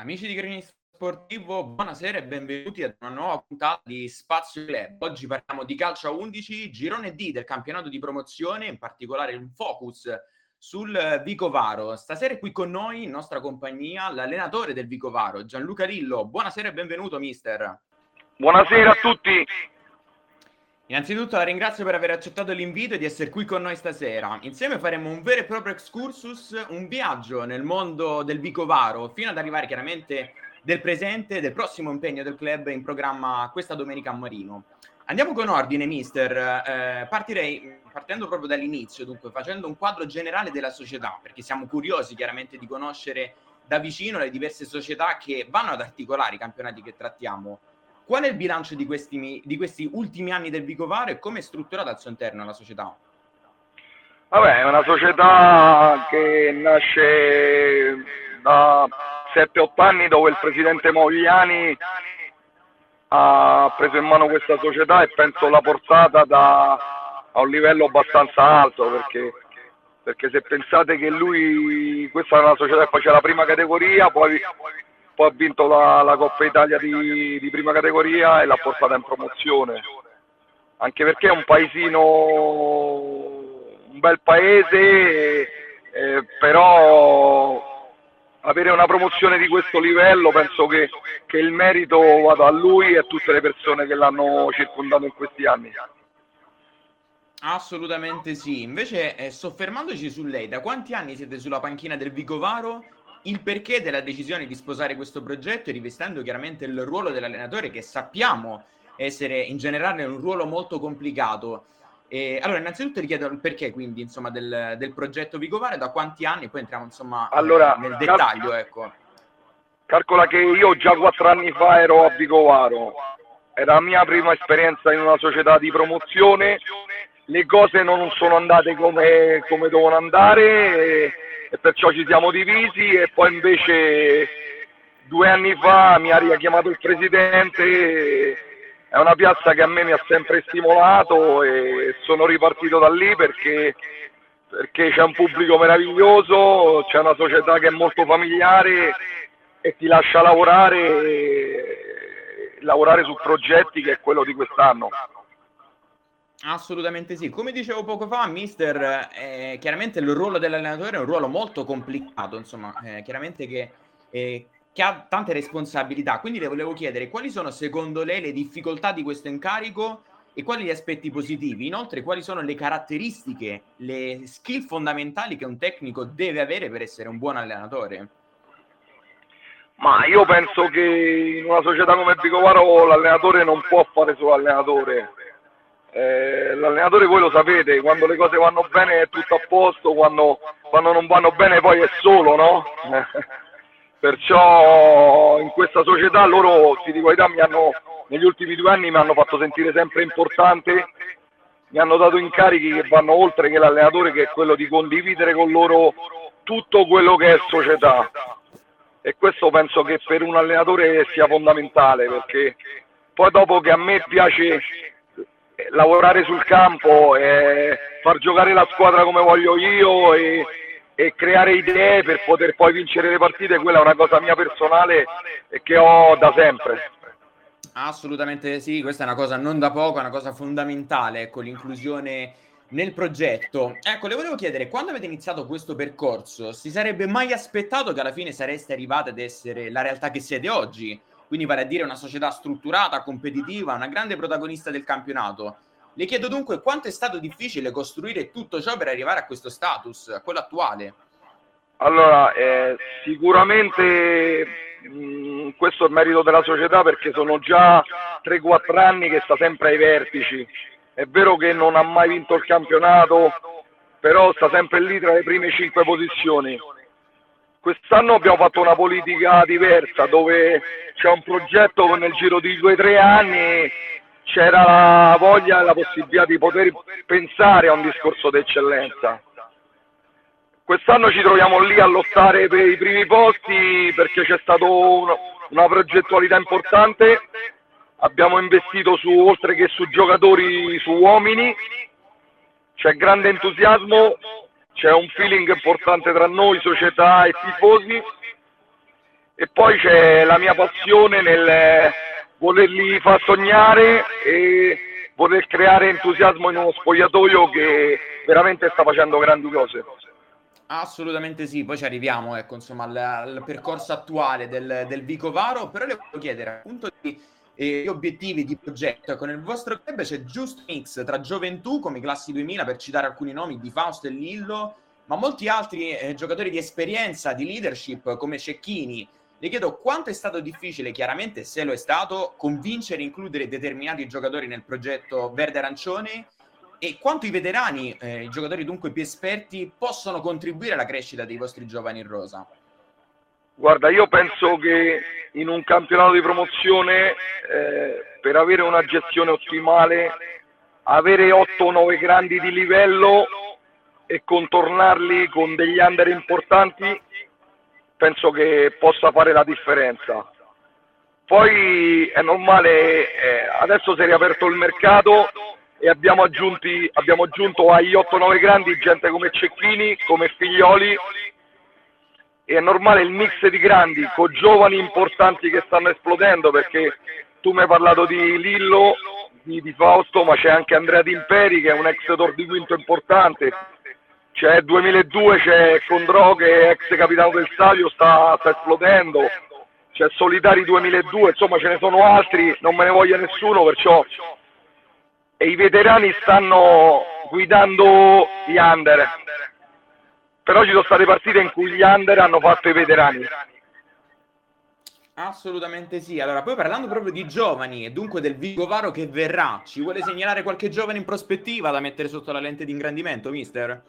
Amici di Cronista Sportivo, buonasera e benvenuti ad una nuova puntata di Spazio Club. Oggi parliamo di calcio a 11, girone D del campionato di promozione, in particolare un focus sul Vicovaro. Stasera è qui con noi, in nostra compagnia, l'allenatore del Vicovaro, Gianluca Lillo. Buonasera e benvenuto, mister. Buonasera a tutti. Innanzitutto la ringrazio per aver accettato l'invito e di essere qui con noi stasera. Insieme faremo un vero e proprio excursus, un viaggio nel mondo del Vicovaro, fino ad arrivare chiaramente del presente e del prossimo impegno del club in programma questa domenica a Marino. Andiamo con ordine, mister. Eh, partirei partendo proprio dall'inizio, dunque facendo un quadro generale della società, perché siamo curiosi chiaramente di conoscere da vicino le diverse società che vanno ad articolare i campionati che trattiamo. Qual è il bilancio di questi, di questi ultimi anni del Vicovaro e come è strutturata al suo interno la società? Vabbè, è una società che nasce da 7-8 anni dove il presidente Mogliani ha preso in mano questa società e penso l'ha portata da, a un livello abbastanza alto perché, perché se pensate che lui, questa è una società che faceva la prima categoria, poi poi ha vinto la, la Coppa Italia di, di, prima categoria e l'ha portata in promozione. Anche perché è un paesino, un bel paese, eh, però avere una promozione di questo livello penso che, che il merito vada a lui e a tutte le persone che l'hanno circondato in questi anni. Assolutamente sì. Invece, eh, soffermandoci su lei, da quanti anni siete sulla panchina del Vicovaro il perché della decisione di sposare questo progetto rivestendo chiaramente il ruolo dell'allenatore che sappiamo essere in generale un ruolo molto complicato. E, allora, innanzitutto richiedo il perché quindi insomma, del, del progetto Vicovare, da quanti anni, poi entriamo insomma allora, nel dettaglio. Cal- ecco. Calcola che io già quattro anni fa ero a Vicovaro, era la mia prima esperienza in una società di promozione, le cose non sono andate come, come dovevano andare. E, e perciò ci siamo divisi e poi invece due anni fa mi ha richiamato il presidente, è una piazza che a me mi ha sempre stimolato e sono ripartito da lì perché, perché c'è un pubblico meraviglioso, c'è una società che è molto familiare e ti lascia lavorare, lavorare su progetti che è quello di quest'anno. Assolutamente sì. Come dicevo poco fa, mister, eh, chiaramente il ruolo dell'allenatore è un ruolo molto complicato, insomma, eh, chiaramente che, eh, che, ha tante responsabilità. Quindi le volevo chiedere quali sono secondo lei le difficoltà di questo incarico e quali gli aspetti positivi. Inoltre, quali sono le caratteristiche, le skill fondamentali che un tecnico deve avere per essere un buon allenatore? Ma io penso che in una società come Vicovaro l'allenatore non può fare solo allenatore eh, l'allenatore voi lo sapete, quando le cose vanno bene è tutto a posto, quando, quando non vanno bene poi è solo, no? Perciò in questa società loro, ti dico verità, mi hanno, negli ultimi due anni mi hanno fatto sentire sempre importante, mi hanno dato incarichi che vanno oltre che l'allenatore, che è quello di condividere con loro tutto quello che è società. E questo penso che per un allenatore sia fondamentale, perché poi dopo che a me piace lavorare sul campo, far giocare la squadra come voglio io e, e, creare idee per poter poi vincere le partite, quella è una cosa mia personale e che ho da sempre. Assolutamente sì, questa è una cosa non da poco, è una cosa fondamentale, ecco, l'inclusione nel progetto. Ecco, le volevo chiedere, quando avete iniziato questo percorso, si sarebbe mai aspettato che alla fine sareste arrivati ad essere la realtà che siete oggi? Quindi vale a dire una società strutturata, competitiva, una grande protagonista del campionato. Le chiedo dunque quanto è stato difficile costruire tutto ciò per arrivare a questo status, a quello attuale. Allora, eh, sicuramente mh, mm, questo è merito della società perché sono già 3-4 anni che sta sempre ai vertici. È vero che non ha mai vinto il campionato, però sta sempre lì tra le prime 5 posizioni Quest'anno abbiamo fatto una politica diversa dove c'è un progetto che nel giro di due o tre anni c'era la voglia e la possibilità di poter pensare a un discorso d'eccellenza. Quest'anno ci troviamo lì a lottare per i primi posti perché c'è stata una, una progettualità importante, abbiamo investito su, oltre che su giocatori, su uomini, c'è grande entusiasmo c'è un feeling importante tra noi, società e tifosi e poi c'è la mia passione nel volerli far sognare e voler creare entusiasmo in uno spogliatoio che veramente sta facendo grandi cose. Assolutamente sì, poi ci arriviamo ecco, insomma, al, al percorso attuale del, del Vicovaro, però le voglio chiedere appunto di eh, obiettivi di progetto. Ecco, nel vostro club c'è giusto mix tra gioventù come classi 2000, per citare alcuni nomi, di Fausto e Lillo, ma molti altri eh, giocatori di esperienza, di leadership come Cecchini. Le chiedo quanto è stato difficile, chiaramente se lo è stato, convincere e includere determinati giocatori nel progetto verde-arancione e quanto i veterani, eh, i giocatori dunque più esperti, possono contribuire alla crescita dei vostri giovani in rosa? Guarda, io penso che in un campionato di promozione, eh, per avere una gestione ottimale, avere 8-9 grandi di livello e contornarli con degli under importanti penso che possa fare la differenza. Poi è normale, eh, adesso si è riaperto il mercato e abbiamo, aggiunti, abbiamo aggiunto agli 8-9 grandi gente come Cecchini, come Figlioli è normale il mix di grandi con giovani importanti che stanno esplodendo perché tu mi hai parlato di Lillo, di, di Fausto, ma c'è anche Andrea Timperi che è un ex tor di quinto importante c'è 2002, c'è Condro che è ex capitano del stadio, sta, sta esplodendo, c'è Solitari 2002, insomma ce ne sono altri, non me ne voglia nessuno, perciò e i veterani stanno guidando gli under. Però ci sono state partite in cui gli under hanno fatto i veterani. Assolutamente sì. Allora, poi parlando proprio di giovani e dunque del Vigovaro che verrà, ci vuole segnalare qualche giovane in prospettiva da mettere sotto la lente di ingrandimento, mister?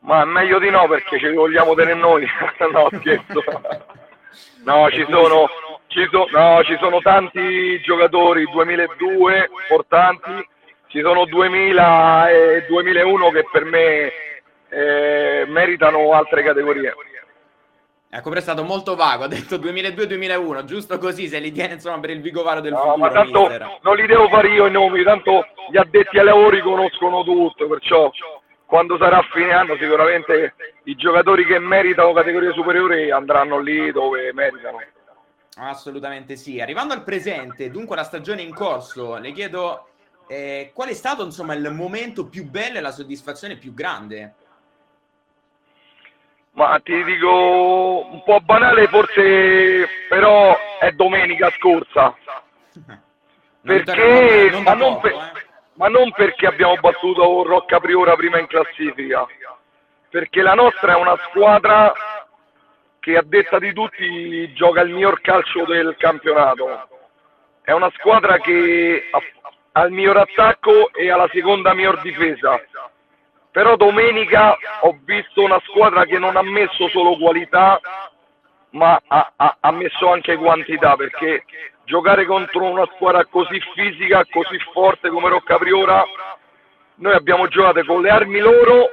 Ma meglio di no perché ci vogliamo tenere noi. no, scherzo. No, ci sono, ci, so, no, ci sono tanti giocatori 2002 importanti, ci sono 2000 e 2001 che per me eh, meritano altre categorie. Ecco, però è stato molto vago, ha detto 2002-2001, giusto così se li tiene insomma per il Vigovaro del no, futuro. Ma tanto mister. non li devo fare io i nomi, tanto gli addetti ai lavori conoscono tutto, perciò quando sarà fine anno sicuramente i giocatori che meritano categorie superiori andranno lì dove meritano. Assolutamente sì. Arrivando al presente, dunque la stagione in corso, le chiedo eh, qual è stato insomma il momento più bello e la soddisfazione più grande? Ma ti dico un po' banale forse, però è domenica scorsa. perché, non ma non, poco, per, eh? ma non perché abbiamo battuto Rocca Priora prima in classifica, perché la nostra è una squadra che a detta di tutti gioca il miglior calcio del campionato. È una squadra che ha il miglior attacco e ha la seconda miglior difesa. Però domenica ho visto una squadra che non ha messo solo qualità, ma ha, ha, ha messo anche quantità, perché giocare contro una squadra così fisica, così forte come Rocca Priora, noi abbiamo giocato con le armi loro,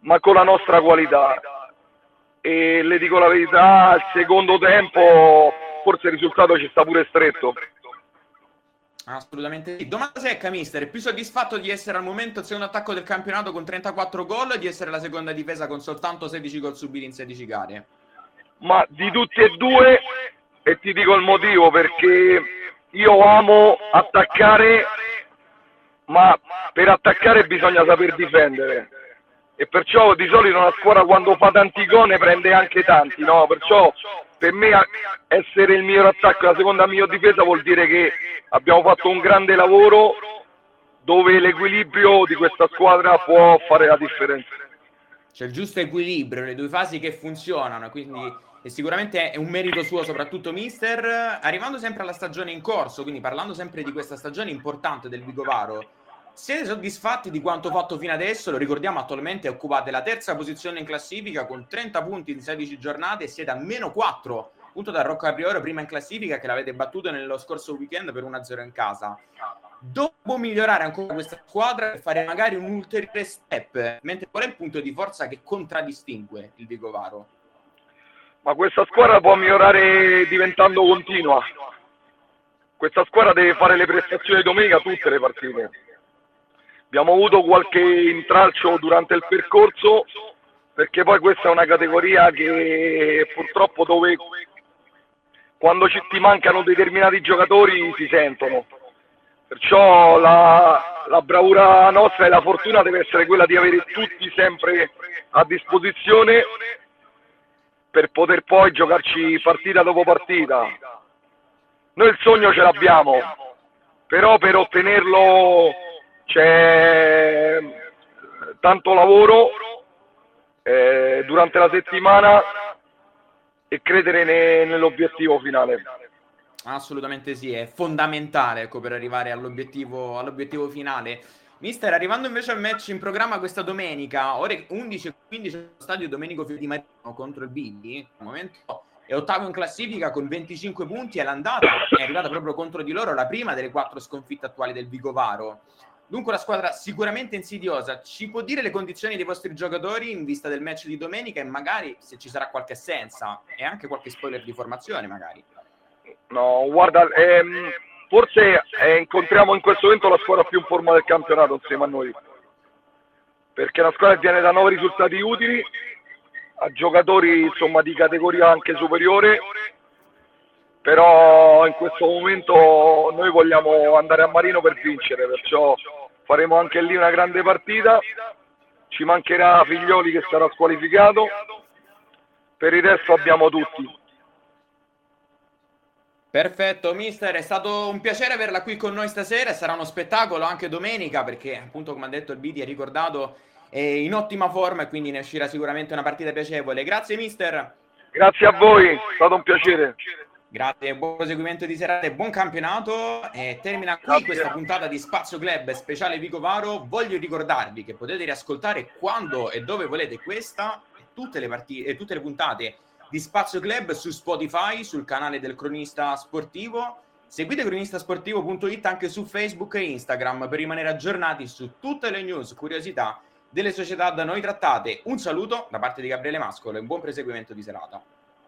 ma con la nostra qualità. E le dico la verità, al secondo tempo forse il risultato ci sta pure stretto. Assolutamente sì. Domanda secca, mister. È più soddisfatto di essere al momento il secondo attacco del campionato con 34 gol o di essere la seconda difesa con soltanto 16 gol subiti in 16 gare? Ma di tutti e due e ti dico il motivo perché io amo attaccare, ma per attaccare bisogna saper difendere. E perciò di solito una squadra quando fa tanti gol ne prende anche tanti, no? Perciò per me essere il miglior attacco e la seconda miglior difesa vuol dire che abbiamo fatto un grande lavoro dove l'equilibrio di questa squadra può fare la differenza. C'è il giusto equilibrio, le due fasi che funzionano, quindi e sicuramente è un merito suo soprattutto mister. Arrivando sempre alla stagione in corso, quindi parlando sempre di questa stagione importante del Vigovaro, siete soddisfatti di quanto fatto fino adesso? Lo ricordiamo, attualmente occupate la terza posizione in classifica con 30 punti in 16 giornate e siete a meno 4 punto da Rocco Priore prima in classifica che l'avete battuto nello scorso weekend per 1-0 in casa. Dopo migliorare ancora questa squadra e fare magari un ulteriore step, mentre qual è il punto di forza che contraddistingue il Vigovaro? ma questa squadra può migliorare diventando continua. Questa squadra deve fare le prestazioni domenica tutte le partite. Abbiamo avuto qualche intralcio durante il percorso perché poi questa è una categoria che purtroppo dove quando ci, ti mancano determinati giocatori si sentono. Perciò la, la bravura nostra e la fortuna deve essere quella di avere tutti sempre a disposizione per poter poi giocarci partita dopo partita. Noi il sogno ce l'abbiamo, però per ottenerlo c'è tanto lavoro eh, durante la settimana e credere ne, nell'obiettivo finale. Assolutamente sì, è fondamentale ecco, per arrivare all'obiettivo, all'obiettivo finale. Mister, arrivando invece al match in programma questa domenica, ore 11.15 allo stadio Domenico Fiorentino contro il Bindi, al momento è ottavo in classifica con 25 punti e l'andata è arrivata proprio contro di loro, la prima delle quattro sconfitte attuali del Vigovaro. Dunque una squadra sicuramente insidiosa. Ci può dire le condizioni dei vostri giocatori in vista del match di domenica e magari se ci sarà qualche assenza e anche qualche spoiler di formazione magari? No, guarda, ehm, forse eh, incontriamo in questo momento la squadra più in forma del campionato insieme a noi, perché una squadra viene da nove risultati utili, a giocatori insomma, di categoria anche superiore, però in questo momento noi vogliamo andare a Marino per vincere, perciò faremo anche lì una grande partita, ci mancherà Figlioli che sarà squalificato, per il resto abbiamo tutti. Perfetto, mister, è stato un piacere averla qui con noi stasera, sarà uno spettacolo anche domenica perché appunto come ha detto il Bidi ha ricordato è in ottima forma e quindi ne uscirà sicuramente una partita piacevole. Grazie mister. Grazie a voi, è stato un piacere. Grazie, buon proseguimento di serata e buon campionato. E termina qui Grazie. questa puntata di Spazio Club speciale Vico Varo. Voglio ricordarvi che potete riascoltare quando e dove volete questa e tutte le, partite, e tutte le puntate di Spazio Club su Spotify, sul canale del cronista sportivo. Seguite cronistasportivo.it anche su Facebook e Instagram per rimanere aggiornati su tutte le news, curiosità delle società da noi trattate. Un saluto da parte di Gabriele Mascolo e buon proseguimento di serata.